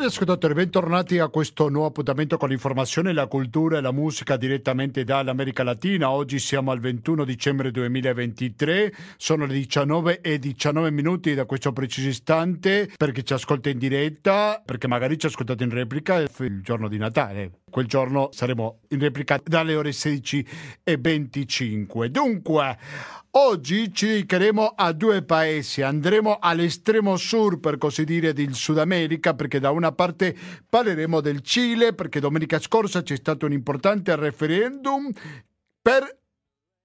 Cari ascoltatori, bentornati a questo nuovo appuntamento con l'informazione, la cultura e la musica direttamente dall'America Latina. Oggi siamo al 21 dicembre 2023, sono le 19 e 19 minuti da questo preciso istante per chi ci ascolta in diretta, perché magari ci ascoltate in replica il giorno di Natale. Quel giorno saremo in replica dalle ore 16 e 25. Dunque, Oggi ci dedicheremo a due paesi, andremo all'estremo sud per così dire del Sud America perché da una parte parleremo del Cile perché domenica scorsa c'è stato un importante referendum per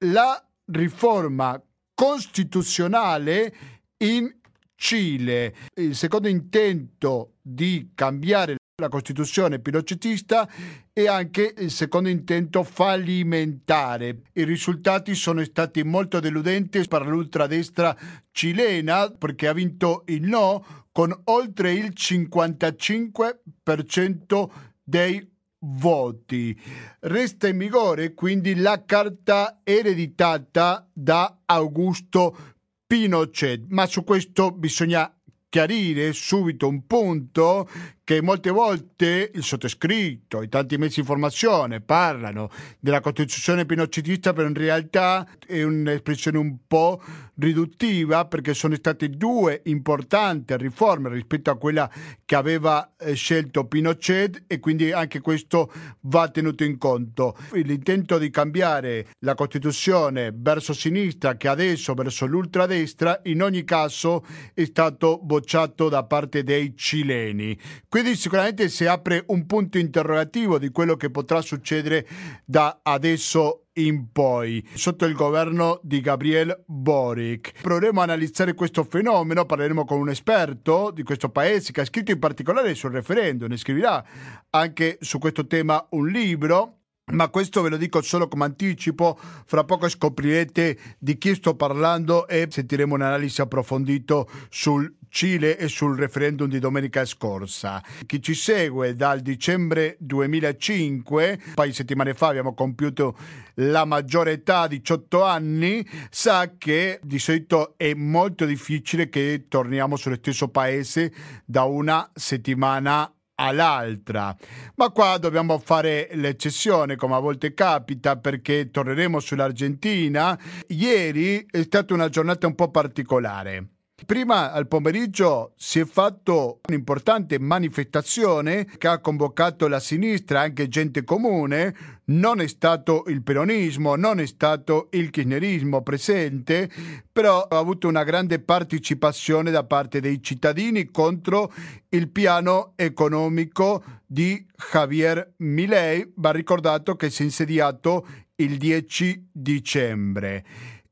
la riforma costituzionale in Cile. Il secondo intento di cambiare la Costituzione pinochetista e anche il secondo intento fallimentare. I risultati sono stati molto deludenti per l'ultradestra cilena perché ha vinto il no con oltre il 55% dei voti. Resta in vigore quindi la carta ereditata da Augusto Pinochet, ma su questo bisogna chiarire subito un punto che molte volte il sottoscritto e tanti mezzi di informazione parlano della Costituzione pinocetista, però in realtà è un'espressione un po' riduttiva perché sono state due importanti riforme rispetto a quella che aveva eh, scelto Pinochet e quindi anche questo va tenuto in conto. L'intento di cambiare la Costituzione verso sinistra che adesso verso l'ultradestra in ogni caso è stato bocciato da parte dei cileni. Quindi sicuramente si apre un punto interrogativo di quello che potrà succedere da adesso in poi, sotto il governo di Gabriel Boric. Proveremo a analizzare questo fenomeno, parleremo con un esperto di questo paese che ha scritto in particolare sul referendum, ne scriverà anche su questo tema un libro ma questo ve lo dico solo come anticipo, fra poco scoprirete di chi sto parlando e sentiremo un'analisi approfondita sul Cile e sul referendum di domenica scorsa. Chi ci segue dal dicembre 2005, un paio di settimane fa abbiamo compiuto la maggiore età, 18 anni, sa che di solito è molto difficile che torniamo sullo stesso paese da una settimana all'altra. Ma qua dobbiamo fare l'eccezione, come a volte capita, perché torneremo sull'Argentina. Ieri è stata una giornata un po' particolare. Prima al pomeriggio si è fatto un'importante manifestazione che ha convocato la sinistra, anche gente comune. Non è stato il peronismo, non è stato il kirchnerismo presente, però ha avuto una grande partecipazione da parte dei cittadini contro il piano economico di Javier Milei. Va ricordato che si è insediato il 10 dicembre.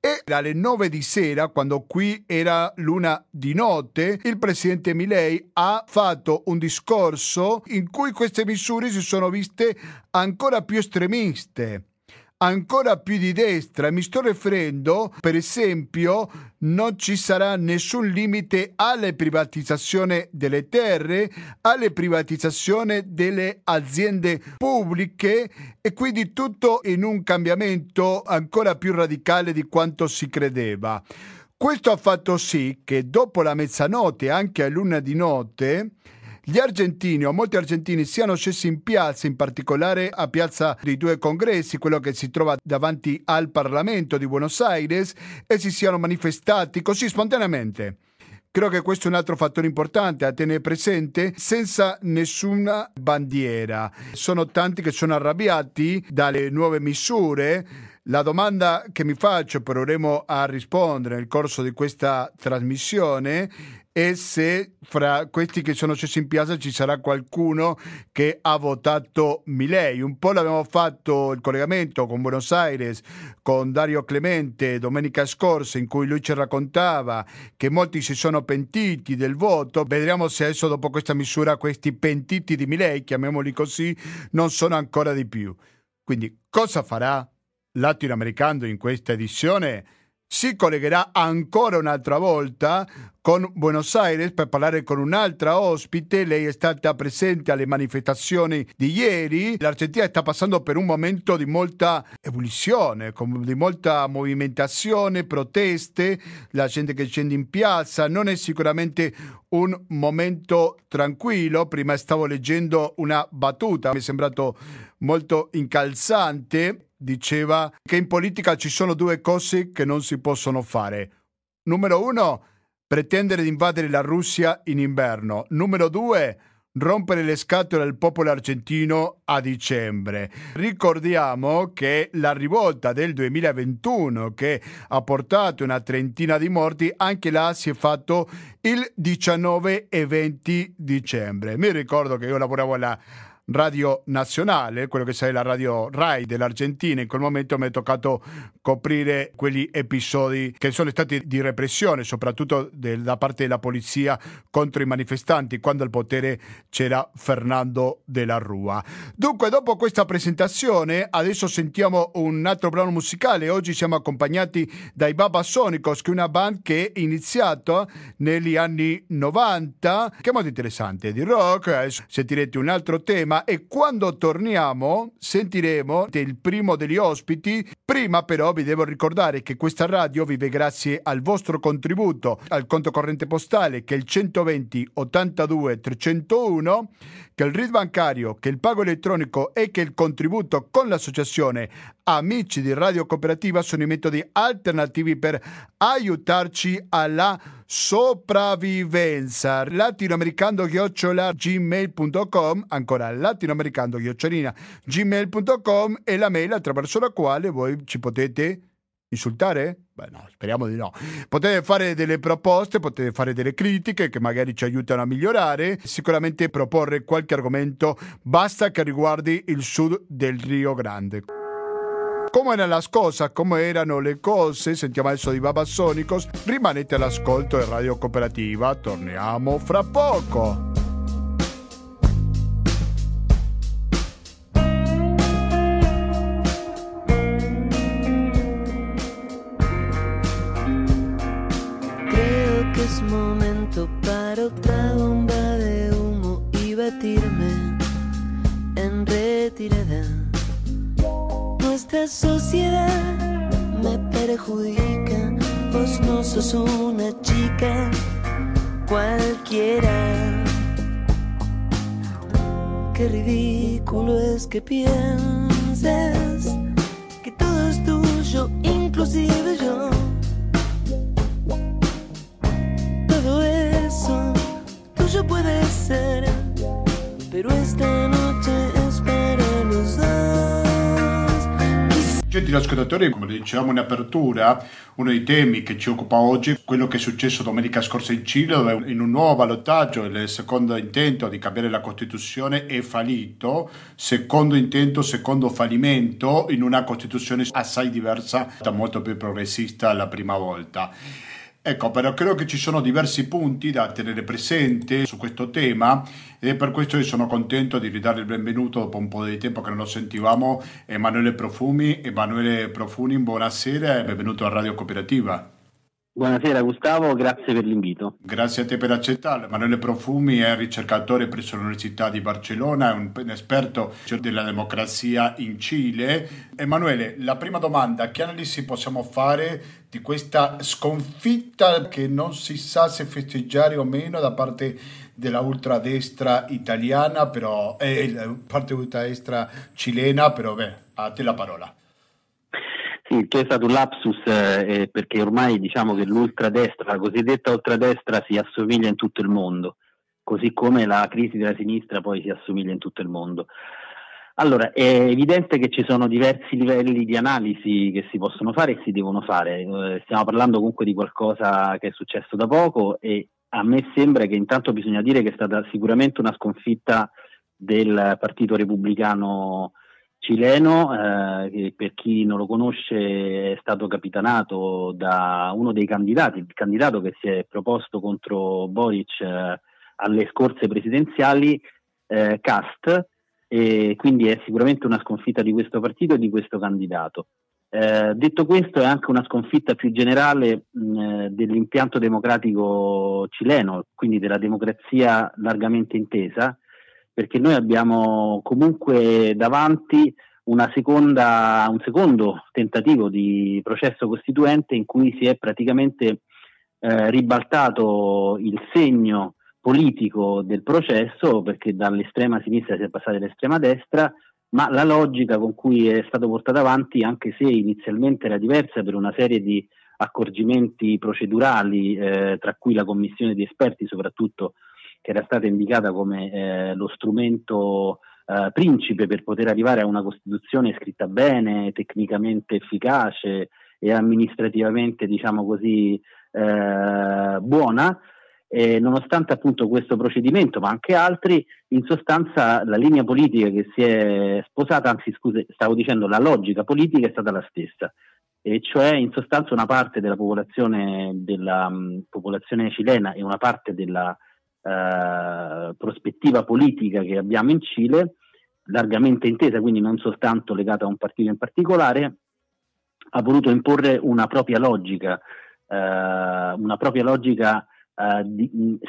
E alle nove di sera, quando qui era l'una di notte, il presidente Milei ha fatto un discorso in cui queste misure si sono viste ancora più estremiste ancora più di destra. Mi sto riferendo, per esempio, non ci sarà nessun limite alle privatizzazioni delle terre, alle privatizzazioni delle aziende pubbliche e quindi tutto in un cambiamento ancora più radicale di quanto si credeva. Questo ha fatto sì che dopo la mezzanotte, anche a luna di notte, gli argentini o molti argentini siano scesi in piazza, in particolare a piazza dei due congressi, quello che si trova davanti al Parlamento di Buenos Aires, e si siano manifestati così spontaneamente. Credo che questo è un altro fattore importante a tenere presente, senza nessuna bandiera. Sono tanti che sono arrabbiati dalle nuove misure. La domanda che mi faccio, proveremo a rispondere nel corso di questa trasmissione, e se fra questi che sono scesi in piazza ci sarà qualcuno che ha votato Milei. Un po' l'abbiamo fatto il collegamento con Buenos Aires, con Dario Clemente domenica scorsa, in cui lui ci raccontava che molti si sono pentiti del voto. Vedremo se adesso dopo questa misura questi pentiti di Milei, chiamiamoli così, non sono ancora di più. Quindi cosa farà latinoamericano in questa edizione? si collegherà ancora un'altra volta con Buenos Aires per parlare con un'altra ospite. Lei è stata presente alle manifestazioni di ieri. L'Argentina sta passando per un momento di molta evoluzione, di molta movimentazione, proteste, la gente che scende in piazza. Non è sicuramente un momento tranquillo. Prima stavo leggendo una battuta, mi è sembrato molto incalzante. Diceva che in politica ci sono due cose che non si possono fare. Numero uno, pretendere di invadere la Russia in inverno. Numero due, rompere le scatole al popolo argentino a dicembre. Ricordiamo che la rivolta del 2021 che ha portato una trentina di morti, anche là si è fatto il 19 e 20 dicembre. Mi ricordo che io lavoravo alla radio nazionale, quello che sai la radio RAI dell'Argentina, in quel momento mi è toccato coprire quegli episodi che sono stati di repressione, soprattutto da parte della polizia contro i manifestanti, quando al potere c'era Fernando della Rua. Dunque, dopo questa presentazione, adesso sentiamo un altro brano musicale. Oggi siamo accompagnati dai Babasónicos, che è una band che è iniziata negli anni 90, che è molto interessante, di rock. Sentirete un altro tema tema e quando torniamo sentiremo il primo degli ospiti. Prima però vi devo ricordare che questa radio vive grazie al vostro contributo al conto corrente postale che è il 120 82 301 che il RID bancario, che il pago elettronico e che il contributo con l'associazione Amici di Radio Cooperativa sono i metodi alternativi per aiutarci alla sopravvivenza. Latinoamericano gmail.com ancora latinoamericano gmail.com è la mail attraverso la quale voi ci potete Insultare? Beh no, speriamo di no. Potete fare delle proposte, potete fare delle critiche che magari ci aiutano a migliorare, sicuramente proporre qualche argomento, basta che riguardi il sud del Rio Grande. Come era la scossa, come erano le cose, sentiamo adesso di Babassonicos, rimanete all'ascolto di Radio Cooperativa, torniamo fra poco. Nuestra sociedad me perjudica, vos no sos una chica cualquiera. Qué ridículo es que pienses ascoltatori, come dicevamo in apertura, uno dei temi che ci occupa oggi è quello che è successo domenica scorsa in Cile, dove in un nuovo ballottaggio il secondo intento di cambiare la Costituzione è fallito, secondo intento, secondo fallimento, in una Costituzione assai diversa, molto più progressista la prima volta. Ecco, però credo che ci sono diversi punti da tenere presente su questo tema ed è per questo che sono contento di ridare il benvenuto dopo un po' di tempo che non lo sentivamo Emanuele Profumi. Emanuele Profumi, buonasera e benvenuto a Radio Cooperativa. Buonasera Gustavo, grazie per l'invito. Grazie a te per accettarlo. Emanuele Profumi è ricercatore presso l'Università di Barcellona, è un esperto della democrazia in Cile. Emanuele, la prima domanda, che analisi possiamo fare di questa sconfitta che non si sa se festeggiare o meno da parte della ultradestra italiana, però, eh, parte ultradestra cilena, però beh, a te la parola. Tu è stato un lapsus eh, perché ormai diciamo che l'ultradestra, la cosiddetta ultradestra si assomiglia in tutto il mondo, così come la crisi della sinistra poi si assomiglia in tutto il mondo. Allora, è evidente che ci sono diversi livelli di analisi che si possono fare e si devono fare. Eh, stiamo parlando comunque di qualcosa che è successo da poco e a me sembra che intanto bisogna dire che è stata sicuramente una sconfitta del Partito Repubblicano cileno, eh, che per chi non lo conosce è stato capitanato da uno dei candidati, il candidato che si è proposto contro Boric eh, alle scorse presidenziali, eh, Cast, e quindi è sicuramente una sconfitta di questo partito e di questo candidato. Eh, detto questo, è anche una sconfitta più generale mh, dell'impianto democratico cileno, quindi della democrazia largamente intesa, perché noi abbiamo comunque davanti seconda, un secondo tentativo di processo costituente in cui si è praticamente eh, ribaltato il segno politico del processo, perché dall'estrema sinistra si è passati all'estrema destra, ma la logica con cui è stato portato avanti, anche se inizialmente era diversa per una serie di accorgimenti procedurali, eh, tra cui la commissione di esperti soprattutto, che era stata indicata come eh, lo strumento eh, principe per poter arrivare a una Costituzione scritta bene, tecnicamente efficace e amministrativamente, diciamo così, eh, buona, eh, nonostante appunto questo procedimento, ma anche altri, in sostanza la linea politica che si è sposata, anzi scusi, stavo dicendo la logica politica è stata la stessa, e cioè in sostanza una parte della popolazione, della, um, popolazione cilena e una parte della uh, prospettiva politica che abbiamo in Cile, largamente intesa, quindi non soltanto legata a un partito in particolare, ha voluto imporre una propria logica, uh, una propria logica Uh, di,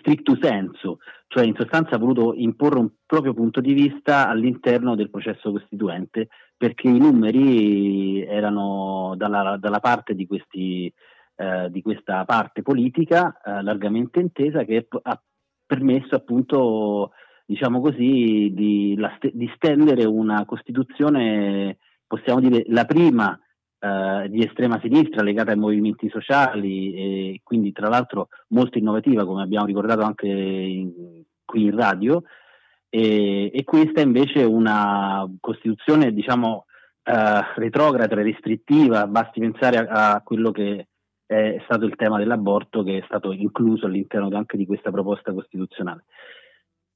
stricto senso, cioè in sostanza ha voluto imporre un proprio punto di vista all'interno del processo costituente perché i numeri erano dalla, dalla parte di, questi, uh, di, questa parte politica uh, largamente intesa che ha permesso appunto diciamo così di, la, di stendere una Costituzione possiamo dire la prima eh, di estrema sinistra legata ai movimenti sociali e quindi tra l'altro molto innovativa come abbiamo ricordato anche in, qui in radio. E, e, questa invece è una Costituzione diciamo eh, retrograda, restrittiva, basti pensare a, a quello che è stato il tema dell'aborto che è stato incluso all'interno anche di questa proposta costituzionale.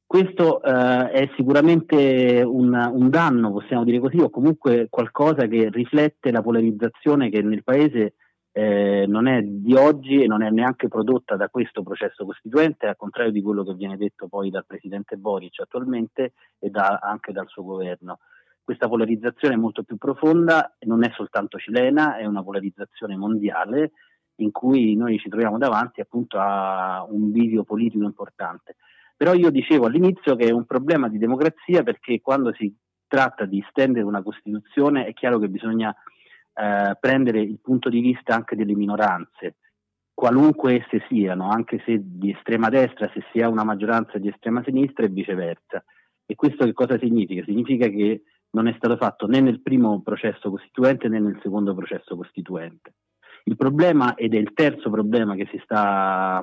Questo eh, è sicuramente un, un, danno, possiamo dire così, o comunque qualcosa che riflette la polarizzazione che nel Paese eh, non è di oggi e non è neanche prodotta da questo processo costituente, al contrario di quello che viene detto poi dal Presidente Boric attualmente e da, anche dal suo governo. Questa polarizzazione è molto più profonda non è soltanto cilena, è una polarizzazione mondiale in cui noi ci troviamo davanti appunto a un bivio politico importante. Però io dicevo all'inizio che è un problema di democrazia perché quando si tratta di stendere una Costituzione è chiaro che bisogna eh, prendere il punto di vista anche delle minoranze, qualunque esse siano, anche se di estrema destra, se si ha una maggioranza di estrema sinistra e viceversa. E questo che cosa significa? Significa che non è stato fatto né nel primo processo costituente né nel secondo processo costituente. Il problema, ed è il terzo problema che si sta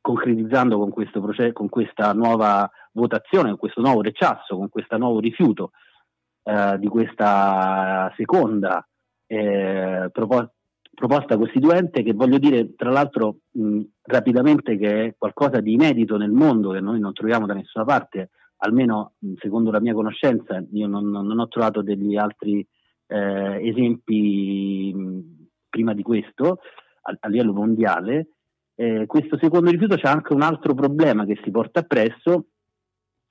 concretizzando con, processo, con questa nuova votazione, con questo nuovo rechasso, con questo nuovo rifiuto eh, di questa seconda eh, proposta proposta costituente che voglio dire tra l'altro mh, rapidamente che è qualcosa di inedito nel mondo che noi non troviamo da nessuna parte, almeno mh, secondo la mia conoscenza, io non, non ho trovato degli altri eh, esempi mh, prima di questo a, a livello mondiale eh, questo secondo rifiuto c'è anche un altro problema che si porta appresso,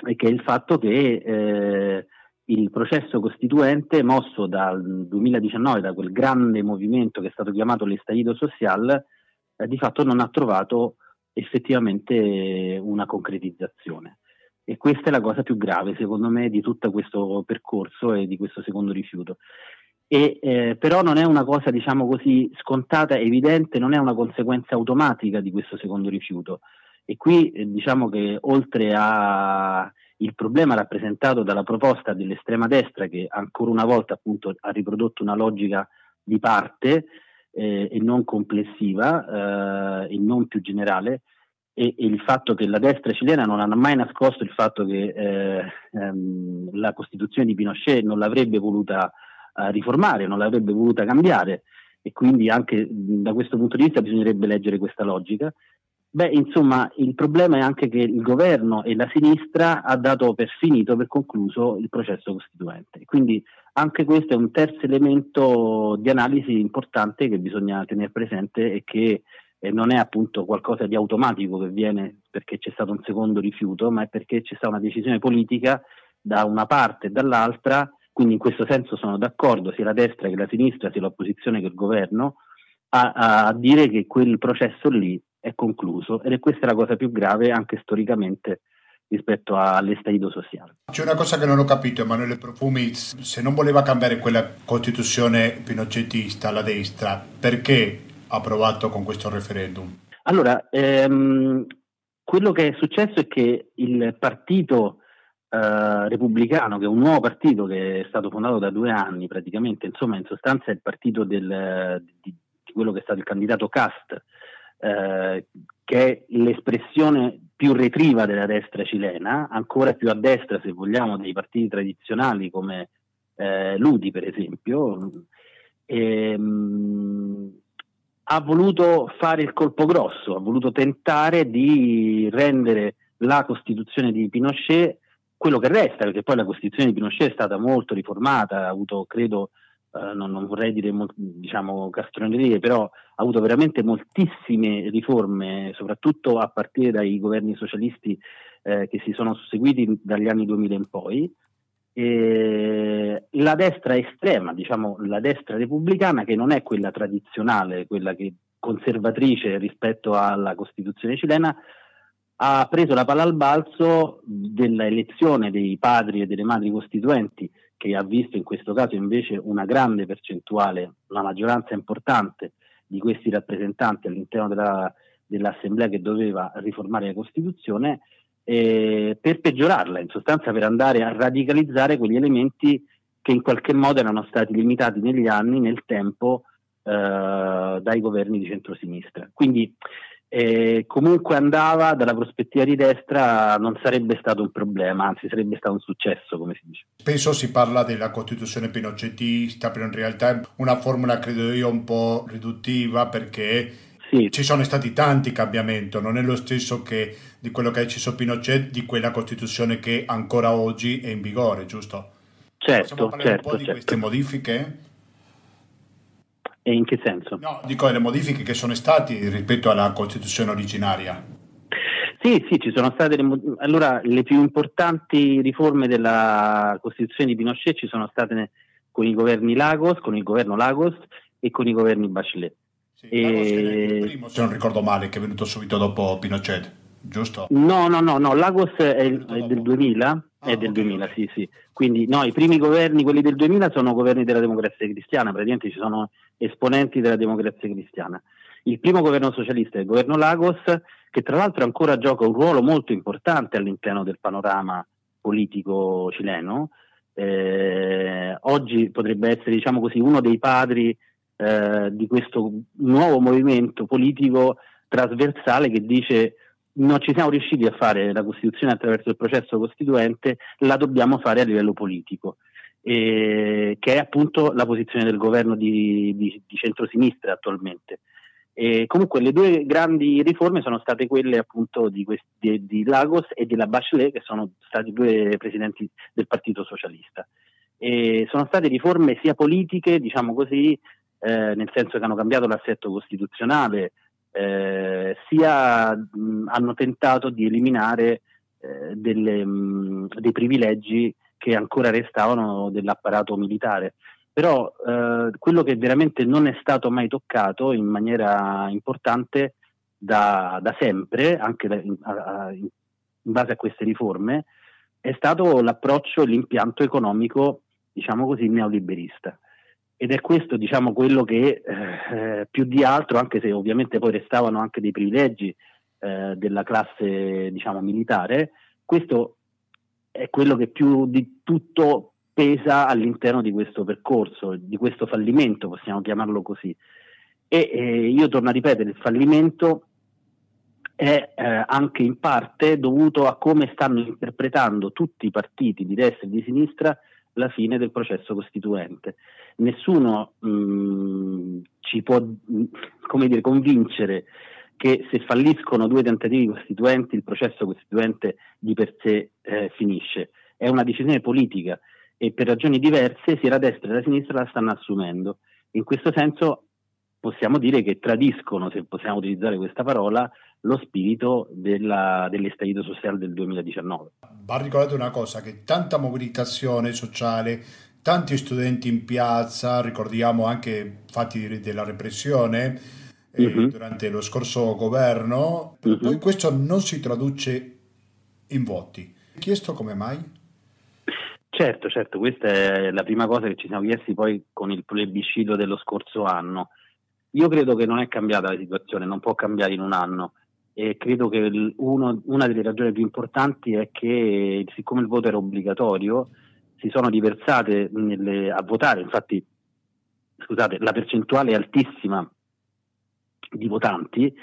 e che è il fatto che eh, il processo costituente mosso dal 2019 da quel grande movimento che è stato chiamato l'estallido social, eh, di fatto non ha trovato effettivamente una concretizzazione. E questa è la cosa più grave, secondo me, di tutto questo percorso e di questo secondo rifiuto e, eh, però non è una cosa diciamo così scontata, evidente, non è una conseguenza automatica di questo secondo rifiuto. E qui eh, diciamo che oltre al problema rappresentato dalla proposta dell'estrema destra che ancora una volta appunto ha riprodotto una logica di parte eh, e non complessiva eh, e non più generale, e, e, il fatto che la destra cilena non ha mai nascosto il fatto che eh, ehm, la Costituzione di Pinochet non l'avrebbe voluta riformare, non l'avrebbe voluta cambiare e quindi anche da questo punto di vista bisognerebbe leggere questa logica. Beh, insomma, il problema è anche che il governo e la sinistra ha dato per finito, per concluso, il processo costituente. Quindi anche questo è un terzo elemento di analisi importante che bisogna tenere presente e che eh, non è appunto qualcosa di automatico che viene perché c'è stato un secondo rifiuto, ma è perché c'è stata una decisione politica da una parte e dall'altra quindi in questo senso sono d'accordo sia la destra che la sinistra, sia l'opposizione che il governo, a, a dire che quel processo lì è concluso ed è questa la cosa più grave anche storicamente rispetto all'estaido sociale. C'è una cosa che non ho capito, Emanuele Profumi, se non voleva cambiare quella costituzione pinocetista, la destra, perché ha approvato con questo referendum? Allora, ehm, quello che è successo è che il partito eh, repubblicano, che è un nuovo partito che è stato fondato da due anni praticamente, insomma in sostanza è il partito del, di, di, quello che è stato il candidato Cast, eh, che è l'espressione più retriva della destra cilena, ancora più a destra se vogliamo dei partiti tradizionali come eh, l'UDI per esempio, e, ehm, mh, ha voluto fare il colpo grosso, ha voluto tentare di rendere la Costituzione di Pinochet quello che resta, perché poi la Costituzione di Pinochet è stata molto riformata, ha avuto, credo, eh, non, non, vorrei dire diciamo castronerie, però ha avuto veramente moltissime riforme, soprattutto a partire dai governi socialisti eh, che si sono susseguiti dagli anni 2000 in poi. E la destra estrema, diciamo la destra repubblicana, che non è quella tradizionale, quella che conservatrice rispetto alla Costituzione cilena, ha preso la palla al balzo dell'elezione dei padri e delle madri costituenti, che ha visto in questo caso invece una grande percentuale, una maggioranza importante di questi rappresentanti all'interno della, dell'Assemblea che doveva riformare la Costituzione, eh, per peggiorarla, in sostanza per andare a radicalizzare quegli elementi che in qualche modo erano stati limitati negli anni, nel tempo, eh, dai governi di centrosinistra. Quindi e comunque andava dalla prospettiva di destra non sarebbe stato un problema, anzi sarebbe stato un successo, come si dice. Spesso si parla della Costituzione pinocetista, però in realtà è una formula, credo io, un po' riduttiva perché sì. ci sono stati tanti cambiamenti, non è lo stesso che di quello che ha deciso Pinochet di quella Costituzione che ancora oggi è in vigore, giusto? Certo, Possiamo parlare certo, un po' di certo. queste modifiche? E in che senso? No, dico le modifiche che sono state rispetto alla Costituzione originaria. Sì, sì, ci sono state le, allora le più importanti riforme della Costituzione di Pinochet ci sono state con i governi Lagos, con il governo Lagos e con i governi Bachelet. Sì, e... È il primo, se non ricordo male, che è venuto subito dopo Pinochet, giusto? No, no, no, no Lagos è, è del 2000 Ah, è del okay, 2000, okay. sì, sì. Quindi no, i primi governi, quelli del 2000, sono governi della democrazia cristiana, praticamente ci sono esponenti della democrazia cristiana. Il primo governo socialista è il governo Lagos, che tra l'altro ancora gioca un ruolo molto importante all'interno del panorama politico cileno. Eh, oggi potrebbe essere, diciamo così, uno dei padri eh, di questo nuovo movimento politico trasversale che dice non ci siamo riusciti a fare la Costituzione attraverso il processo costituente, la dobbiamo fare a livello politico, eh, che è appunto la posizione del governo di, di, di centrosinistra attualmente. E comunque le due grandi riforme sono state quelle appunto di, questi, di, Lagos e della Bachelet, che sono stati due presidenti del Partito Socialista. E sono state riforme sia politiche, diciamo così, eh, nel senso che hanno cambiato l'assetto costituzionale, eh, sia mh, hanno tentato di eliminare eh, delle, mh, dei privilegi che ancora restavano dell'apparato militare. Però eh, quello che veramente non è stato mai toccato in maniera importante da, da sempre, anche da, in, a, in base a queste riforme, è stato l'approccio e l'impianto economico, diciamo così, neoliberista ed è questo diciamo, quello che eh, più di altro, anche se ovviamente poi restavano anche dei privilegi eh, della classe diciamo, militare, questo è quello che più di tutto pesa all'interno di questo percorso, di questo fallimento, possiamo chiamarlo così. E eh, io torno a ripetere, il fallimento è eh, anche in parte dovuto a come stanno interpretando tutti i partiti di destra e di sinistra la fine del processo costituente. Nessuno mh, mm, ci può come dire, convincere che se falliscono due tentativi costituenti il processo costituente di per sé eh, finisce. È una decisione politica e per ragioni diverse sia la destra che la sinistra la stanno assumendo. In questo senso possiamo dire che tradiscono, se possiamo utilizzare questa parola, lo spirito della, dell'estallido sociale del 2019. Va ricordato una cosa, che tanta mobilitazione sociale tanti studenti in piazza, ricordiamo anche fatti della repressione uh-huh. durante lo scorso governo, uh-huh. poi questo non si traduce in voti. Chiesto come mai? Certo, certo, questa è la prima cosa che ci siamo chiesti poi con il plebiscito dello scorso anno. Io credo che non è cambiata la situazione, non può cambiare in un anno e credo che uno, una delle ragioni più importanti è che siccome il voto era obbligatorio si sono diversate nelle, a votare, infatti scusate, la percentuale è altissima di votanti,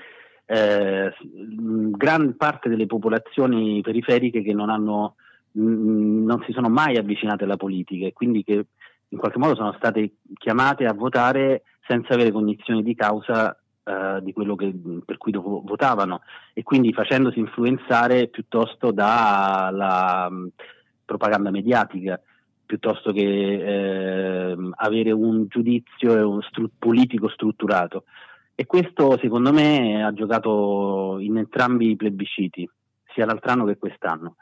eh, gran parte delle popolazioni periferiche che non, hanno, mh, non si sono mai avvicinate alla politica e quindi che in qualche modo sono state chiamate a votare senza avere cognizione di causa eh, di quello che, per cui votavano e quindi facendosi influenzare piuttosto dalla mh, propaganda mediatica piuttosto che eh, avere un giudizio stru- politico strutturato. E questo secondo me ha giocato in entrambi i plebisciti, sia l'altro anno che quest'anno.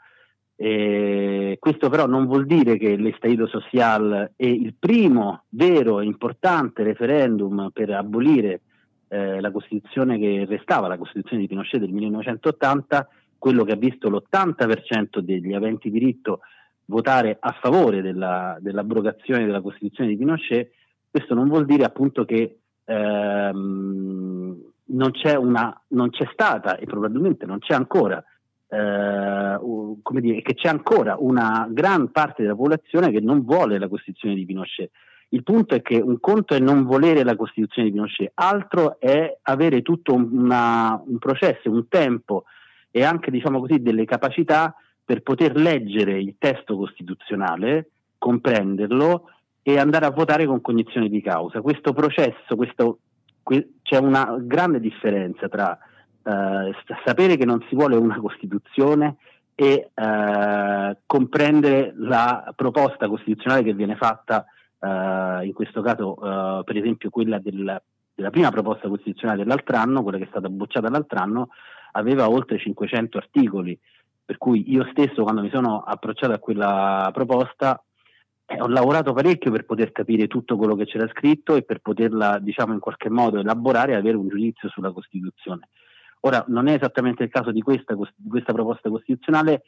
E questo però non vuol dire che l'Estaito Social è il primo vero e importante referendum per abolire eh, la Costituzione che restava, la Costituzione di Pinochet del 1980, quello che ha visto l'80% degli aventi diritto votare a favore della, dell'abrogazione della Costituzione di Pinochet, questo non vuol dire appunto che ehm, non, c'è una, non c'è stata e probabilmente non c'è ancora eh, come dire, che c'è ancora una gran parte della popolazione che non vuole la Costituzione di Pinochet. Il punto è che un conto è non volere la Costituzione di Pinochet, altro è avere tutto una, un processo, un tempo e anche diciamo così, delle capacità per poter leggere il testo costituzionale, comprenderlo e andare a votare con cognizione di causa. Questo processo, questo, que, c'è una grande differenza tra eh, sapere che non si vuole una Costituzione e eh, comprendere la proposta costituzionale che viene fatta Uh, in questo caso uh, per esempio quella del, della prima proposta costituzionale dell'altro anno, quella che è stata bocciata l'altro anno, aveva oltre 500 articoli, per cui io stesso quando mi sono approcciato a quella proposta eh, ho lavorato parecchio per poter capire tutto quello che c'era scritto e per poterla diciamo in qualche modo elaborare e avere un giudizio sulla Costituzione. Ora non è esattamente il caso di questa, di questa proposta costituzionale,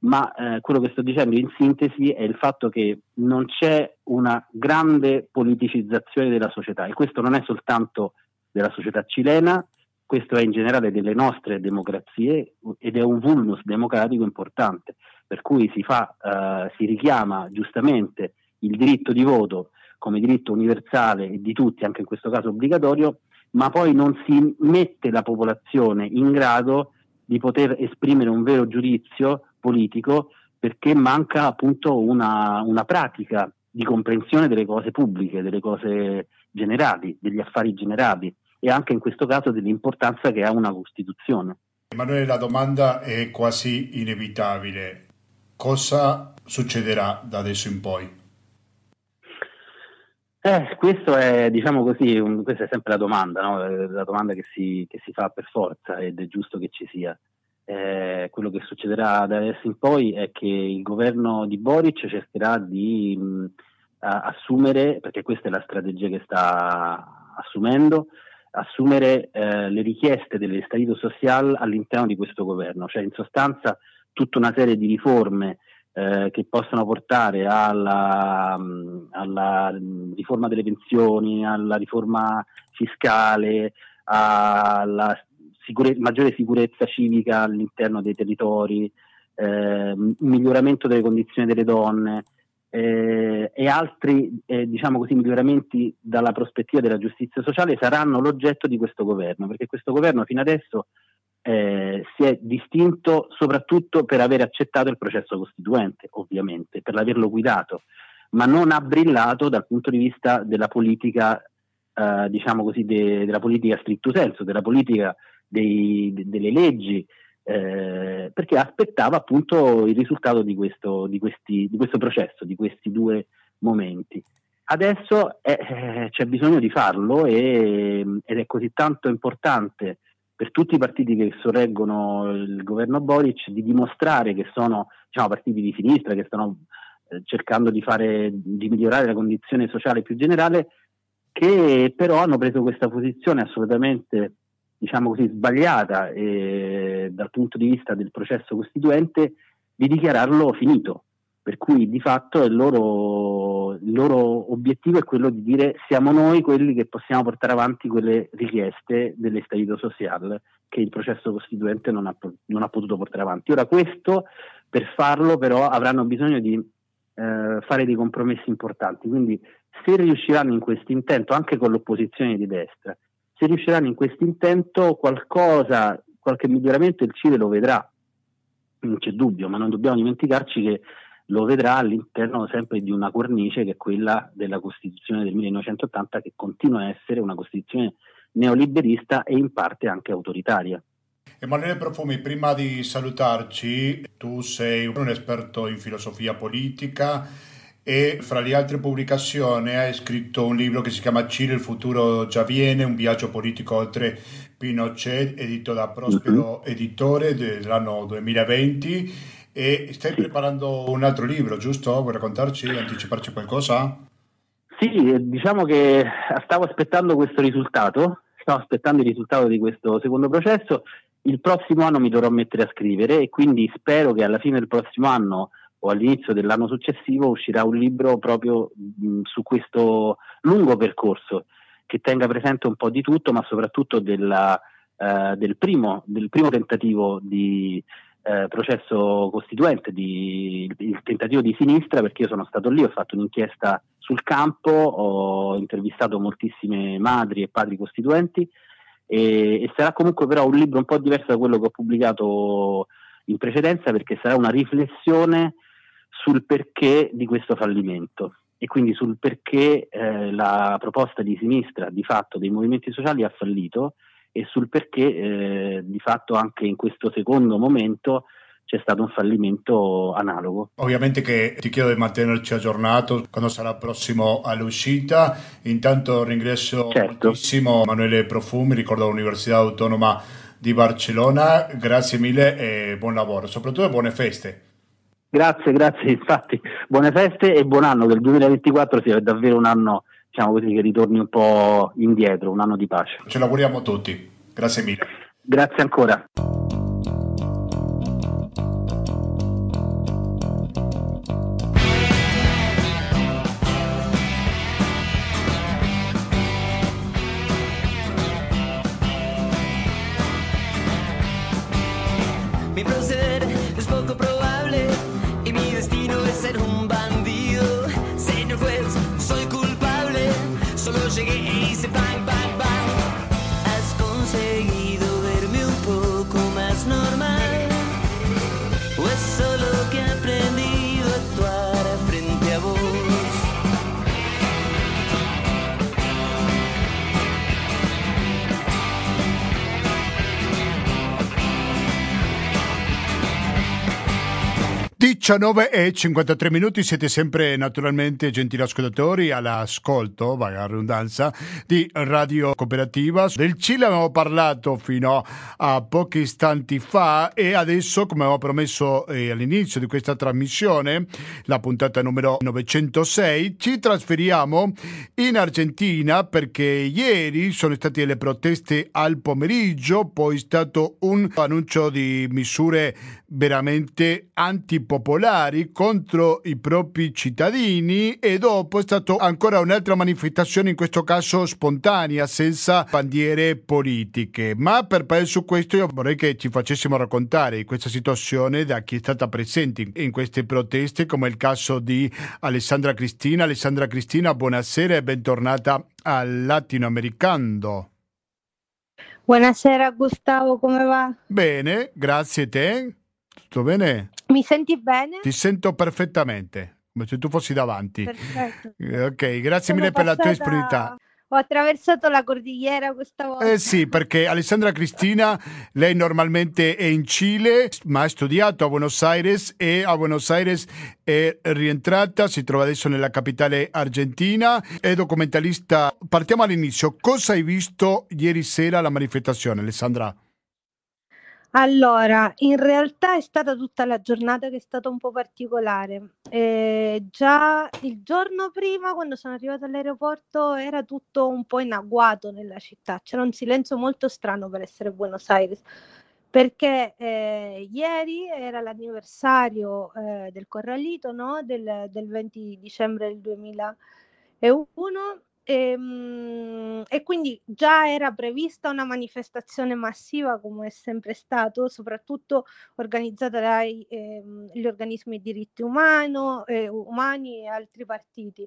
ma eh, quello che sto dicendo in sintesi è il fatto che non c'è una grande politicizzazione della società e questo non è soltanto della società cilena, questo è in generale delle nostre democrazie ed è un vulnus democratico importante, per cui si, fa, eh, si richiama giustamente il diritto di voto come diritto universale e di tutti, anche in questo caso obbligatorio, ma poi non si mette la popolazione in grado di poter esprimere un vero giudizio politico perché manca appunto una, una pratica di comprensione delle cose pubbliche, delle cose generali, degli affari generali e anche in questo caso dell'importanza che ha una Costituzione. Emanuele, la domanda è quasi inevitabile. Cosa succederà da adesso in poi? Eh, questo è, diciamo così, un, questa è sempre la domanda, no? la domanda che si, che si, fa per forza ed è giusto che ci sia. Eh, quello che succederà da adesso in poi è che il governo di Boric cercherà di mh, assumere, perché questa è la strategia che sta assumendo, assumere eh, le richieste dell'estadito social all'interno di questo governo, cioè in sostanza tutta una serie di riforme eh, che possono portare alla, alla, riforma delle pensioni, alla riforma fiscale, alla sicure- maggiore sicurezza civica all'interno dei territori, eh, miglioramento delle condizioni delle donne eh, e altri eh, diciamo così, miglioramenti dalla prospettiva della giustizia sociale saranno l'oggetto di questo governo, perché questo governo fino adesso eh, si è distinto soprattutto per aver accettato il processo costituente, ovviamente, per averlo guidato, ma non ha brillato dal punto di vista della politica, eh, diciamo così, de- della politica stricto senso, della politica dei, de- delle leggi, eh, perché aspettava appunto il risultato di questo, di, questi, di questo, processo, di questi due momenti. Adesso eh, c'è bisogno di farlo e, ed è così tanto importante per tutti i partiti che sorreggono il governo Boric di dimostrare che sono diciamo, partiti di sinistra, che stanno eh, cercando di, fare, di migliorare la condizione sociale più generale, che però hanno preso questa posizione assolutamente diciamo così, sbagliata eh, dal punto di vista del processo costituente di dichiararlo finito. Per cui di fatto il loro, il loro, obiettivo è quello di dire siamo noi quelli che possiamo portare avanti quelle richieste dell'estadito sociale che il processo costituente non ha, non ha, potuto portare avanti. Ora questo per farlo però avranno bisogno di eh, fare dei compromessi importanti, quindi se riusciranno in questo intento anche con l'opposizione di destra, se riusciranno in questo intento qualcosa, qualche miglioramento il Cile lo vedrà, non c'è dubbio, ma non dobbiamo dimenticarci che lo vedrà all'interno sempre di una cornice che è quella della Costituzione del 1980 che continua a essere una Costituzione neoliberista e in parte anche autoritaria. Emanuele Profumi, prima di salutarci, tu sei un esperto in filosofia politica e fra le altre pubblicazioni hai scritto un libro che si chiama Cile, il futuro già viene, un viaggio politico oltre Pinochet, edito da Prospero uh-huh. Editore dell'anno 2020 e stai sì. preparando un altro libro, giusto? Vuoi raccontarci, anticiparci qualcosa? Sì, diciamo che stavo aspettando questo risultato, stavo aspettando il risultato di questo secondo processo. Il prossimo anno mi dovrò mettere a scrivere e quindi spero che alla fine del prossimo anno o all'inizio dell'anno successivo uscirà un libro proprio mh, su questo lungo percorso che tenga presente un po' di tutto, ma soprattutto della, uh, del, primo, del, primo, tentativo di eh, processo costituente, di, il tentativo di sinistra, perché io sono stato lì, ho fatto un'inchiesta sul campo, ho intervistato moltissime madri e padri costituenti e, e sarà comunque però un libro un po' diverso da quello che ho pubblicato in precedenza perché sarà una riflessione sul perché di questo fallimento e quindi sul perché eh, la proposta di sinistra di fatto dei movimenti sociali ha fallito e sul perché eh, di fatto anche in questo secondo momento c'è stato un fallimento analogo. Ovviamente che ti chiedo di mantenerci aggiornato quando sarà prossimo all'uscita. Intanto ringrazio certo. moltissimo Emanuele Profumi, ricordo l'Università Autonoma di Barcellona. Grazie mille e buon lavoro, soprattutto buone feste. Grazie, grazie, infatti buone feste e buon anno, che il 2024 sia davvero un anno diciamo così, che ritorni un po' indietro, un anno di pace. Ce l'auguriamo tutti. Grazie mille. Grazie ancora. É em Sibari. Diciannove e 53 minuti, siete sempre naturalmente gentili ascoltatori all'ascolto, vaga ridondanza, di Radio Cooperativa. Del Cile abbiamo parlato fino a pochi istanti fa e adesso, come avevo promesso eh, all'inizio di questa trasmissione, la puntata numero 906, ci trasferiamo in Argentina perché ieri sono state le proteste al pomeriggio, poi è stato un annuncio di misure veramente antipopolari contro i propri cittadini e dopo è stata ancora un'altra manifestazione, in questo caso spontanea, senza bandiere politiche. Ma per parlare su questo io vorrei che ci facessimo raccontare questa situazione da chi è stata presente in queste proteste, come il caso di Alessandra Cristina. Alessandra Cristina, buonasera e bentornata al latinoamericano. Buonasera Gustavo, come va? Bene, grazie a te. Tutto bene? Mi senti bene? Ti sento perfettamente, come se tu fossi davanti. Perfetto. Eh, ok, grazie Sono mille per la tua disponibilità. Ho attraversato la cordigliera questa volta. Eh sì, perché Alessandra Cristina, lei normalmente è in Cile, ma ha studiato a Buenos Aires e a Buenos Aires è rientrata, si trova adesso nella capitale argentina, è documentalista. Partiamo all'inizio. Cosa hai visto ieri sera alla manifestazione, Alessandra? Allora, in realtà è stata tutta la giornata che è stata un po' particolare. Eh, già il giorno prima, quando sono arrivata all'aeroporto, era tutto un po' in agguato nella città. C'era un silenzio molto strano per essere Buenos Aires, perché eh, ieri era l'anniversario eh, del Corralito, no? del, del 20 dicembre del 2001 e, ehm, e, quindi già era prevista una manifestazione massiva, come è sempre stato, soprattutto organizzata dagli eh, organismi di diritti umano, eh, umani e altri partiti.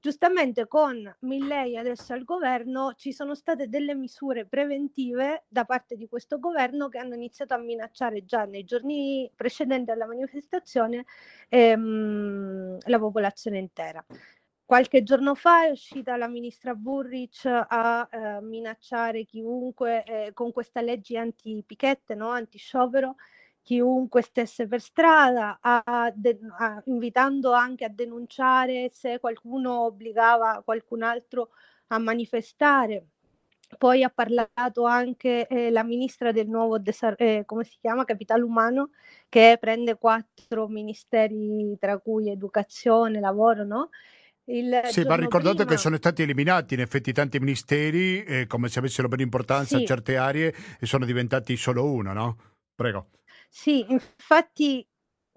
Giustamente con Milley adesso al governo ci sono state delle misure preventive da parte di questo governo che hanno iniziato a minacciare già nei giorni precedenti alla manifestazione ehm, la popolazione intera. Qualche giorno fa è uscita la ministra Burrich a eh, minacciare chiunque eh, con questa legge anti-pichette, no? anti-sciopero, chiunque stesse per strada, a a, invitando anche a denunciare se qualcuno obbligava qualcun altro a manifestare. Poi ha parlato anche eh, la ministra del nuovo, eh, come si chiama, Capitale Umano, che prende quattro ministeri, tra cui educazione, lavoro, no? Sì, va ricordato prima... che sono stati eliminati in effetti tanti ministeri, eh, come se avessero per importanza sì. certe aree, e sono diventati solo uno, no? Prego. Sì, infatti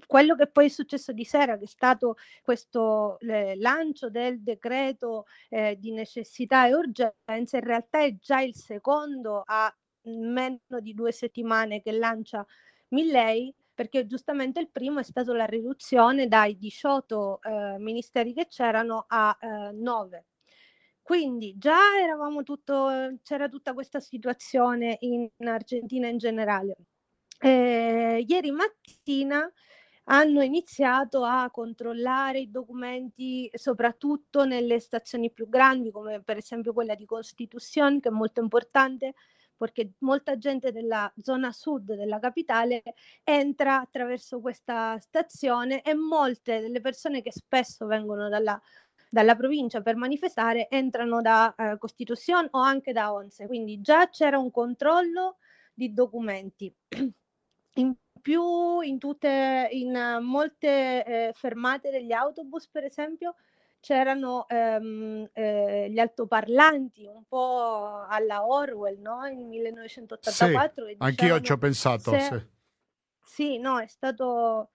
quello che poi è successo di sera, che è stato questo eh, lancio del decreto eh, di necessità e urgenza, in realtà è già il secondo a meno di due settimane che lancia Milley perché giustamente il primo è stato la riduzione dai 18 eh, ministeri che c'erano a eh, 9. Quindi già tutto, c'era tutta questa situazione in Argentina in generale. Eh, ieri mattina hanno iniziato a controllare i documenti soprattutto nelle stazioni più grandi come per esempio quella di Costituzione che è molto importante perché molta gente della zona sud della capitale entra attraverso questa stazione e molte delle persone che spesso vengono dalla, dalla provincia per manifestare entrano da eh, Costituzione o anche da Once, quindi già c'era un controllo di documenti. In più, in, tutte, in molte eh, fermate degli autobus, per esempio, c'erano ehm, eh, gli altoparlanti un po' alla Orwell, no? In 1984. Sì, anch'io ci ho pensato. Se... Sì. sì, no, è stato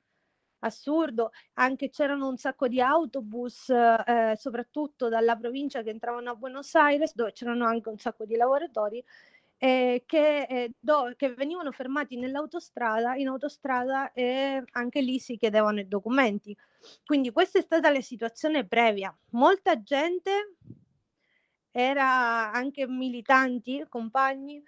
assurdo. Anche c'erano un sacco di autobus, eh, soprattutto dalla provincia che entravano a Buenos Aires, dove c'erano anche un sacco di lavoratori eh, che, eh, do, che, venivano fermati nell'autostrada, in autostrada e anche lì si chiedevano i documenti. Quindi questa è stata la situazione previa. Molta gente era anche militanti, compagni,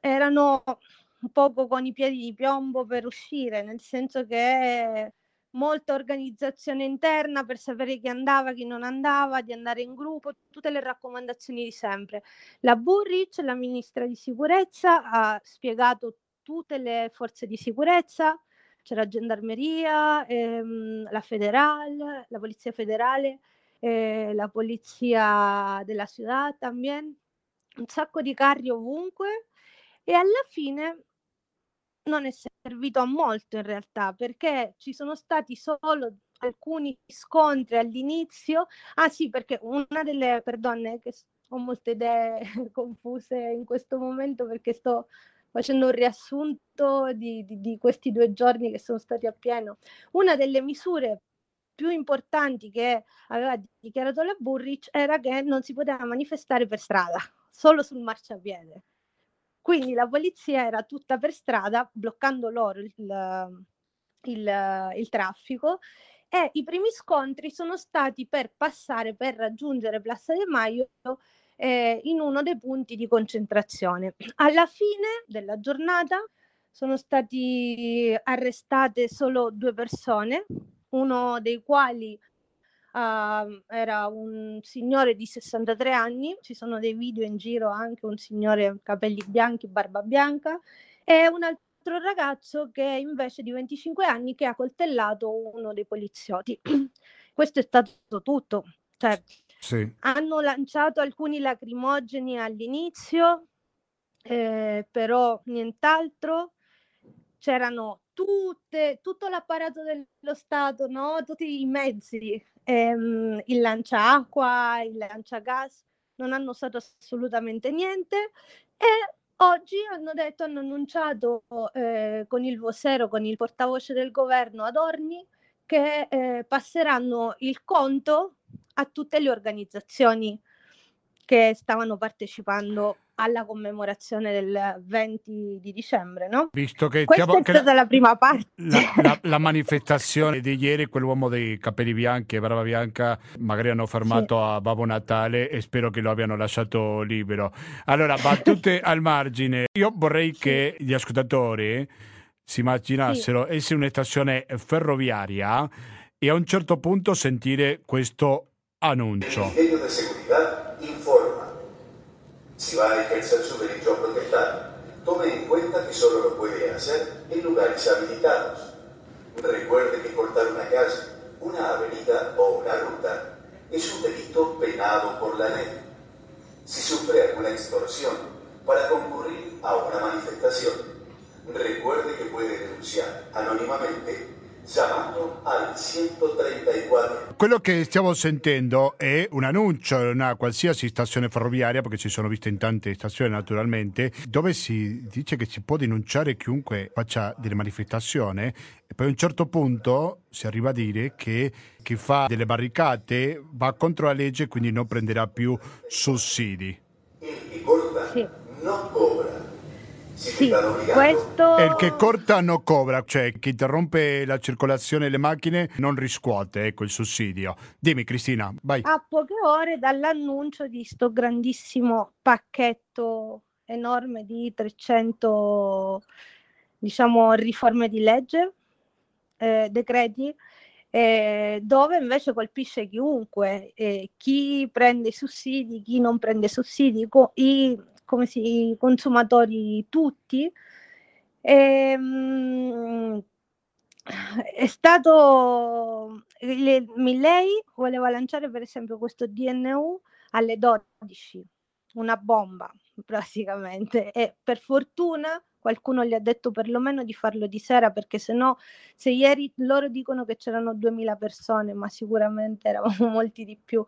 erano un poco con i piedi di piombo per uscire, nel senso che molta organizzazione interna per sapere chi andava, chi non andava, di andare in gruppo, tutte le raccomandazioni di sempre. La Burrich, la ministra di sicurezza, ha spiegato tutte le forze di sicurezza, c'era gendarmeria, ehm, la federale, la polizia federale, eh, la polizia della città también, un sacco di carri ovunque. E alla fine non è servito a molto in realtà perché ci sono stati solo alcuni scontri all'inizio. Ah sì, perché una delle, perdone che ho molte idee confuse in questo momento perché sto facendo un riassunto di, di, di questi due giorni che sono stati a pieno. Una delle misure più importanti che aveva dichiarato la Burrich era che non si poteva manifestare per strada, solo sul marciapiede. Quindi la polizia era tutta per strada, bloccando loro il, il, il traffico e i primi scontri sono stati per passare, per raggiungere Piazza de Maio eh, in uno dei punti di concentrazione. Alla fine della giornata sono stati arrestate solo due persone, uno dei quali Uh, era un signore di 63 anni, ci sono dei video in giro anche un signore capelli bianchi, barba bianca e un altro ragazzo che invece di 25 anni che ha coltellato uno dei poliziotti. Questo è stato tutto. Cioè, sì. Hanno lanciato alcuni lacrimogeni all'inizio, eh, però nient'altro. c'erano tutte, tutto l'apparato dello Stato, no? tutti i mezzi, ehm, il lanciacqua, il lanciagas, non hanno usato assolutamente niente e oggi hanno detto, hanno annunciato eh, con il vocero, con il portavoce del governo Adorni, che eh, passeranno il conto a tutte le organizzazioni che stavano partecipando alla commemorazione del 20 di dicembre, no? Visto che, Questa siamo- è che stata la, la prima parte. la- la- la manifestazione di ieri, quell'uomo dei capelli bianchi e barba bianca, magari hanno fermato a Babbo Natale e spero che lo abbiano lasciato libero. Allora, battute al margine, io vorrei Sì. che gli ascoltatori si immaginassero essere una stazione ferroviaria e a un certo punto sentire questo annuncio. Informa. Si va a ejercer su derecho a protestar, tome en cuenta que solo lo puede hacer en lugares habilitados. Recuerde que cortar una calle, una avenida o una ruta es un delito penado por la ley. Si sufre alguna extorsión para concurrir a una manifestación, recuerde que puede denunciar anónimamente llamando al 134. Quello che stiamo sentendo è un annuncio in una qualsiasi stazione ferroviaria, perché ci sono viste in tante stazioni naturalmente, dove si dice che si può denunciare chiunque faccia delle manifestazioni e poi a un certo punto si arriva a dire che chi fa delle barricate va contro la legge e quindi non prenderà più sussidi. Que corta Sì. no cobra. Sì, questo... E il che corta non cobra, cioè chi interrompe la circolazione delle macchine non riscuote ecco, il sussidio. Dimmi Cristina, vai. a poche ore dall'annuncio di sto grandissimo pacchetto enorme di 300 diciamo riforme di legge eh, decreti eh, dove invece colpisce chiunque eh, chi prende i sussidi chi non prende sussidi co- i, come i consumatori tutti. Ehm, è stato il Milley voleva lanciare per esempio questo DNU alle 12, una bomba praticamente e per fortuna qualcuno gli ha detto perlomeno di farlo di sera perché se no se ieri loro dicono che c'erano 2000 persone ma sicuramente eravamo molti di più.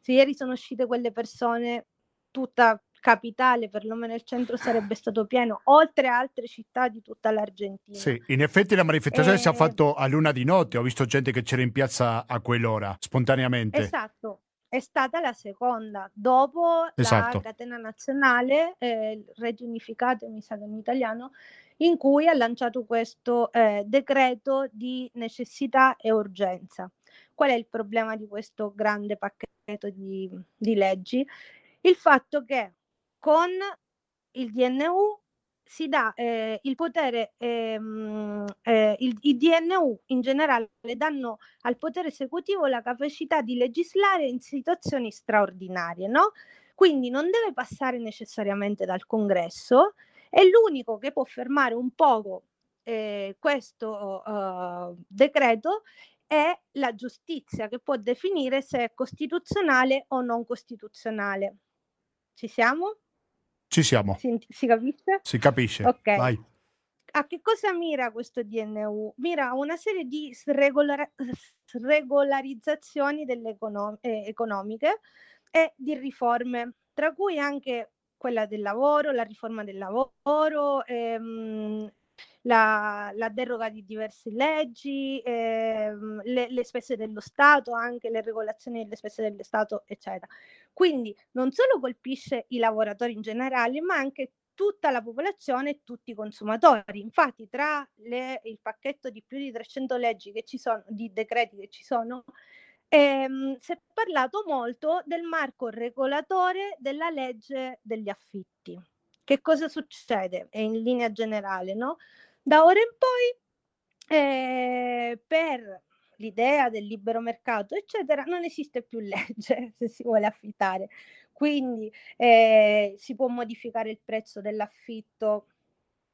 Se ieri sono uscite quelle persone tutta capitale perlomeno il centro sarebbe stato pieno oltre a altre città di tutta l'Argentina Sì, in effetti la manifestazione si è Eh, fatto a luna di notte, ho visto gente che c'era in piazza a quell'ora, spontaneamente. Esatto, è stata la seconda, dopo Esatto. la catena nazionale, eh, il Reggio Unificato, mi sa che in italiano, in cui ha lanciato questo eh, decreto di necessità e urgenza. Qual è il problema di questo grande pacchetto di, di leggi? Il fatto che con il DNU si dà eh, il potere, ehm, eh, i DNU in generale danno al potere esecutivo la capacità di legislare in situazioni straordinarie, no? Quindi non deve passare necessariamente dal congresso, è l'unico che può fermare un poco eh, questo eh, decreto è la giustizia che può definire se è costituzionale o non costituzionale. Ci siamo? Ci siamo, Si, si capisce? si capisce. Ok. Vai. A che cosa mira questo DNU? Mira a una serie di sregolara- sregolarizzazioni delle econo- eh, economiche e di riforme, tra cui anche quella del lavoro, la riforma del lavoro, ehm, la, la deroga di diverse leggi, ehm, le, le spese dello Stato, anche le regolazioni delle spese dello Stato, eccetera. Quindi non solo colpisce i lavoratori in generale, ma anche tutta la popolazione e tutti i consumatori. Infatti, tra le- il pacchetto di più di 300 leggi che ci sono, di decreti che ci sono, ehm, si è parlato molto del marco regolatore della legge degli affitti. Che cosa succede? È in linea generale, no? Da ora in poi, eh, per l'idea del libero mercato, eccetera, non esiste più legge se si vuole affittare. Quindi eh, si può modificare il prezzo dell'affitto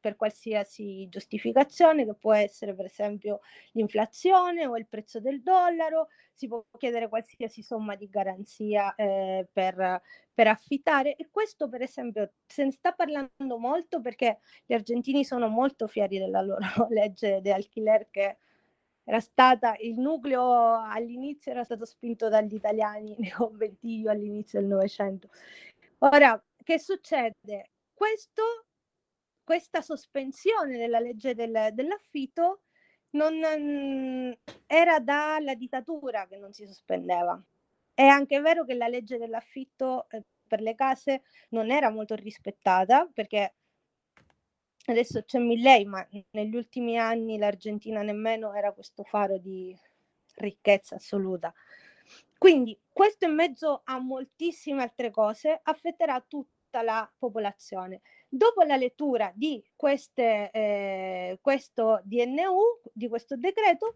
per qualsiasi giustificazione, che può essere per esempio l'inflazione o il prezzo del dollaro, si può chiedere qualsiasi somma di garanzia eh, per, per affittare e questo per esempio se ne sta parlando molto perché gli argentini sono molto fieri della loro legge di alquiler che era stata il nucleo all'inizio era stato spinto dagli italiani nei conventillo all'inizio del Novecento. Ora, che succede? Questo questa sospensione della legge del, dell'affitto non mm, era dalla dittatura che non si sospendeva. È anche vero che la legge dell'affitto eh, per le case non era molto rispettata perché adesso c'è Milley, ma negli ultimi anni l'Argentina nemmeno era questo faro di ricchezza assoluta. Quindi questo in mezzo a moltissime altre cose affetterà tutta la popolazione. Dopo la lettura di queste, eh, questo DNU, di questo decreto,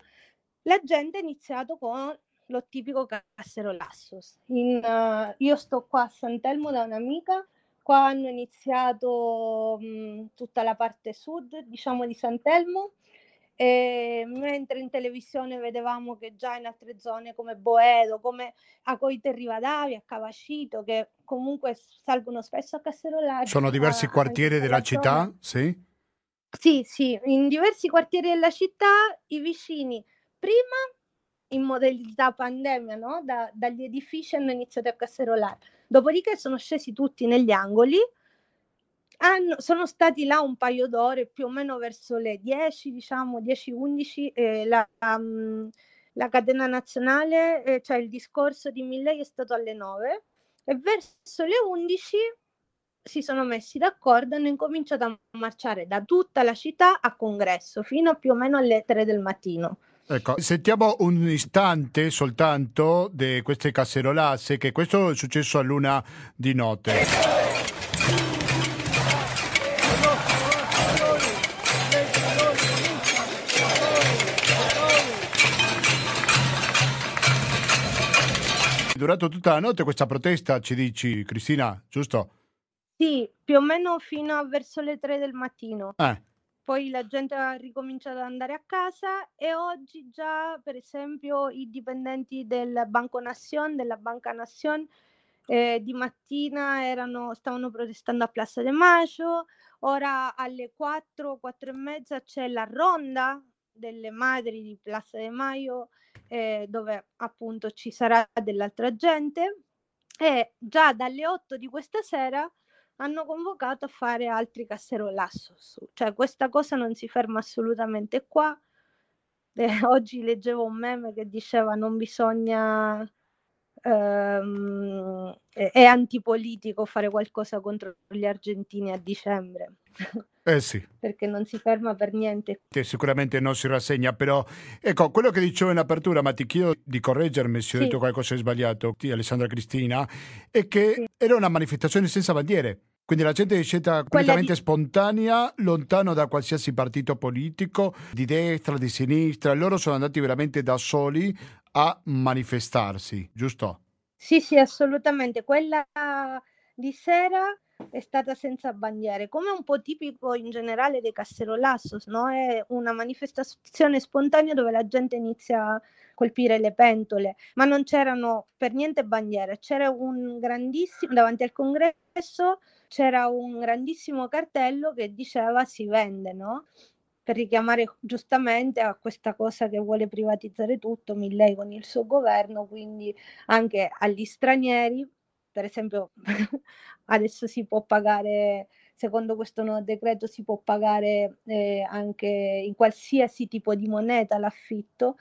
la gente ha iniziato con lo tipico Lassos. In, uh, io sto qua a Sant'Elmo da un'amica, qua hanno iniziato mh, tutta la parte sud, diciamo, di Sant'Elmo, e mentre in televisione vedevamo che già in altre zone come Boedo, come a Coite Rivadavia, a Cavacito, che comunque salgono spesso a Casserolari. Sono diversi quartieri della città, sì? Sì, sì, in diversi quartieri della città i vicini prima in modalità pandemia, no? da, dagli edifici hanno iniziato a casserolare, dopodiché sono scesi tutti negli angoli hanno, sono stati là un paio d'ore, più o meno verso le 10, diciamo 10-11, eh, la, um, la, catena nazionale, eh, cioè il discorso di Milley è stato alle 9 e verso le 11 si sono messi d'accordo e hanno incominciato a marciare da tutta la città a congresso fino più o meno alle 3 del mattino. Ecco, sentiamo un istante soltanto di queste casserolasse, che questo è successo a luna di notte. Durato tutta la notte questa protesta, ci dici Cristina, giusto? Sì, più o meno fino a verso le 3 del mattino. Eh. Poi la gente ha ricominciato ad andare a casa e oggi già, per esempio, i dipendenti del Banco Nación, della Banca Nación, eh, di mattina erano, stavano protestando a Plaza de Mayo, ora alle 4, 4 e mezza c'è la ronda delle madri di Plaza de Mayo eh, dove appunto ci sarà dell'altra gente e già dalle 8 di questa sera hanno convocato a fare altri casserolazos. Cioè questa cosa non si ferma assolutamente qua. Eh, oggi leggevo un meme che diceva non bisogna ehm, è antipolitico fare qualcosa contro gli argentini a dicembre. Eh sì. Perché non si ferma per niente. Sicuramente non si rassegna, però ecco, quello che dicevo in apertura, ma ti chiedo di correggermi se ho sì. detto qualcosa di sbagliato, di Alessandra Cristina, è che sì. era una manifestazione senza bandiere. Quindi la gente è scelta completamente di... spontanea, lontano da qualsiasi partito politico, di destra, di sinistra. Loro sono andati veramente da soli a manifestarsi, giusto? Sì, sì, assolutamente. Quella di sera è stata senza bandiere, come un po' tipico in generale dei Casterolassos, no? È una manifestazione spontanea dove la gente inizia a colpire le pentole, ma non c'erano per niente bandiere, c'era un grandissimo, davanti al congresso c'era un grandissimo cartello che diceva si vende, no? per richiamare giustamente a questa cosa che vuole privatizzare tutto Milley con il suo governo, quindi anche agli stranieri, per esempio adesso si può pagare, secondo questo nuovo decreto, si può pagare eh, anche in qualsiasi tipo di moneta l'affitto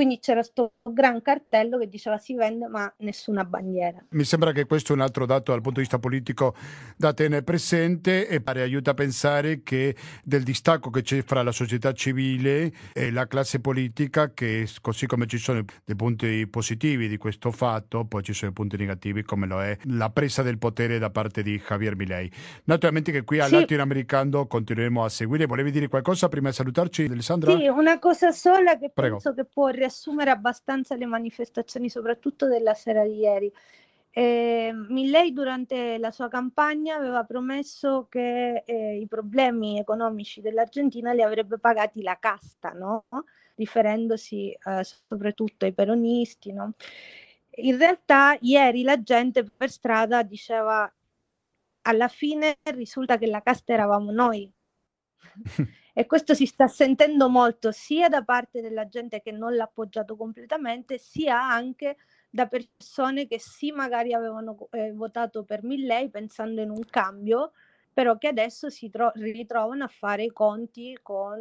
quindi c'era questo gran cartello che diceva si vende ma nessuna bandiera. Mi sembra che questo è un altro dato dal punto di vista politico da tenere presente e aiuta a pensare che del distacco che c'è fra la società civile e la classe politica, che così come ci sono dei punti positivi di questo fatto, poi ci sono punti negativi come lo è la presa del potere da parte di Javier Milei. Naturalmente che qui al sì. latinoamericano continueremo a seguire. Volevi dire qualcosa prima di salutarci, Alessandra? Sì, una cosa sola che Prego. penso che può riassumere riassumere abbastanza le manifestazioni, soprattutto della sera di ieri. E Milley durante la sua campagna aveva promesso che eh, i problemi economici dell'Argentina li avrebbe pagati la casta, no? riferendosi eh, soprattutto ai peronisti. No? In realtà ieri la gente per strada diceva alla fine risulta che la casta eravamo noi. e questo si sta sentendo molto sia da parte della gente che non l'ha appoggiato completamente, sia anche da persone che sì magari avevano eh, votato per Milley pensando in un cambio, però che adesso si tro- ritrovano a fare i conti con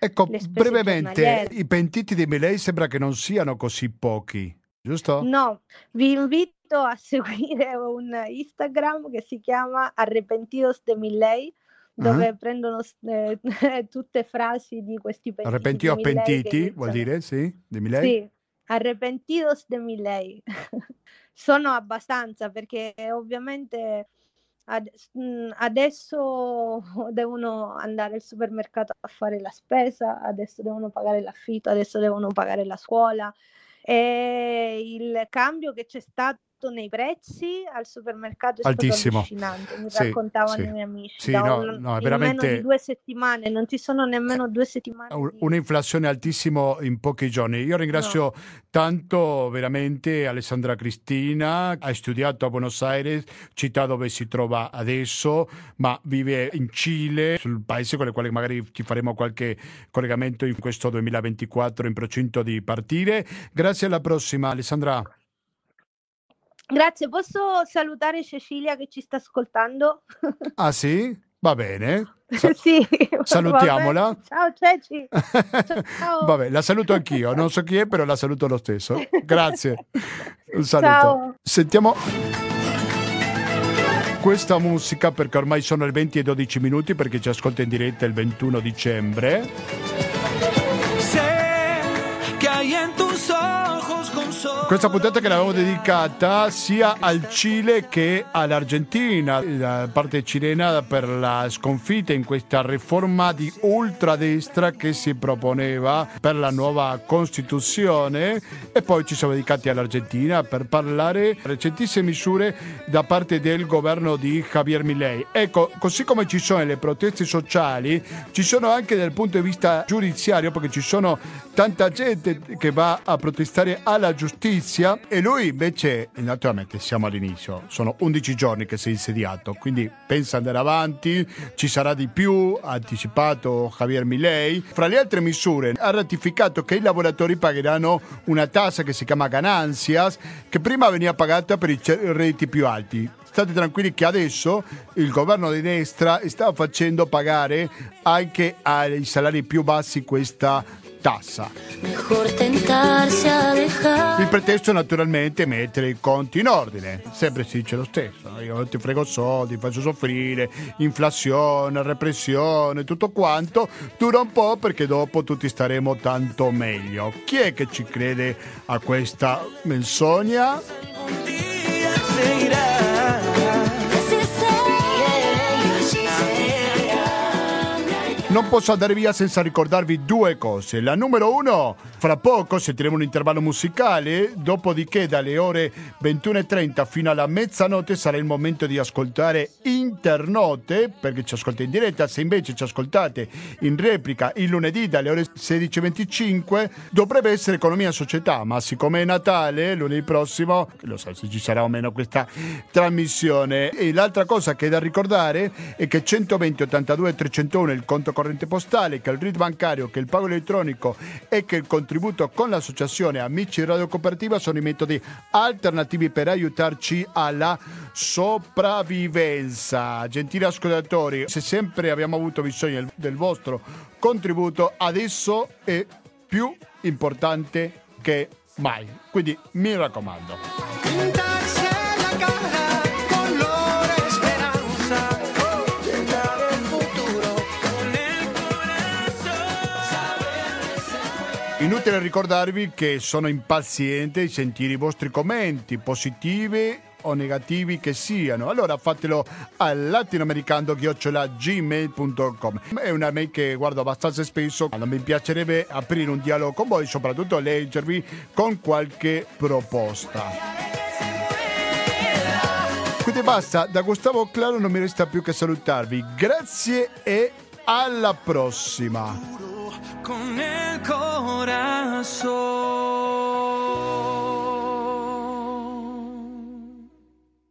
Ecco, le spese brevemente, i pentiti di Milei sembra che non siano così pochi, giusto? No, vi invito a seguire un Instagram che si chiama Arrepentidos de Milley, dove Ah. prendono eh, tutte frasi di questi pentiti. Arrepentiti o pentiti, vuol dire, sì, di Milei? Sì, arrepentidos de Milley. Sono abbastanza perché ovviamente ad- mh, adesso devono andare al supermercato a fare la spesa, adesso devono pagare l'affitto, adesso devono pagare la scuola e il cambio che c'è stato nei prezzi al supermercato è Altissimo. stato allucinante, mi Sì, raccontavano sì. i miei amici. Sì, da no, un- no, in meno veramente- di due settimane, non ci sono nemmeno due settimane. Un- di- Un'inflazione altissima in pochi giorni. Io ringrazio tanto veramente Alessandra Cristina, ha studiato a Buenos Aires, città dove si trova adesso, ma vive in Cile, sul paese con il quale magari ci faremo qualche collegamento in questo 2024 in procinto di partire. Grazie alla prossima Alessandra. Grazie, posso salutare Cecilia che ci sta ascoltando? Ah sì? Va bene. Sa- sì. salutiamola. vabbè. Ciao Ceci. Ciao. Vabbè, la saluto anch'io, non so chi è, però la saluto lo stesso. Grazie. Un saluto. Ciao. Sentiamo questa musica perché ormai sono le 20 e 12 minuti perché ci ascolta in diretta il 21 dicembre. Questa puntata che l'avevo dedicata sia al Cile che all'Argentina, la parte cilena per la sconfitta in questa riforma di ultradestra che si proponeva per la nuova Costituzione. E poi ci siamo dedicati all'Argentina per parlare recentissime misure da parte del governo di Javier Milei. Ecco, così come ci sono le proteste sociali, ci sono anche dal punto di vista giudiziario perché ci sono tanta gente che va a protestare alla giustizia e lui invece, naturalmente siamo all'inizio, sono 11 giorni che si è insediato, quindi pensa andare avanti, ci sarà di più, ha anticipato Javier Milei. Fra le altre misure ha ratificato che i lavoratori pagheranno una tassa che si chiama ganancias, che prima veniva pagata per i redditi più alti. State tranquilli che adesso il governo di destra sta facendo pagare anche ai salari più bassi questa tassa. Il pretesto naturalmente è mettere i conti in ordine, sempre si dice lo stesso, io ti frego soldi, faccio soffrire, inflazione, repressione, tutto quanto, dura un po' perché dopo tutti staremo tanto meglio. Chi è che ci crede a questa menzogna? un Non posso andare via senza ricordarvi due cose. La numero uno, fra poco sentiremo un intervallo musicale, dopodiché dalle ore 21.30 fino alla mezzanotte sarà il momento di ascoltare Internote, perché ci ascoltate in diretta, se invece ci ascoltate in replica il lunedì dalle ore 16.25 dovrebbe essere Economia e Società, ma siccome è Natale, lunedì prossimo, lo so se ci sarà o meno questa trasmissione. E l'altra cosa che è da ricordare è che 120 82 301 è il conto corrente postale, che il RID bancario, che il pago elettronico e che il contributo con l'associazione Amici Radio Cooperativa sono i metodi alternativi per aiutarci alla sopravvivenza. Gentili ascoltatori, se sempre abbiamo avuto bisogno del vostro contributo, adesso è più importante che mai. Quindi mi raccomando. Inutile ricordarvi che sono impaziente di sentire i vostri commenti, positivi o negativi che siano. Allora fatelo al latinoamericano-gmail.com È una mail che guardo abbastanza spesso. Non mi piacerebbe aprire un dialogo con voi, soprattutto leggervi con qualche proposta. Quindi basta, da Gustavo Claro non mi resta più che salutarvi. Grazie e alla prossima. con el corazón.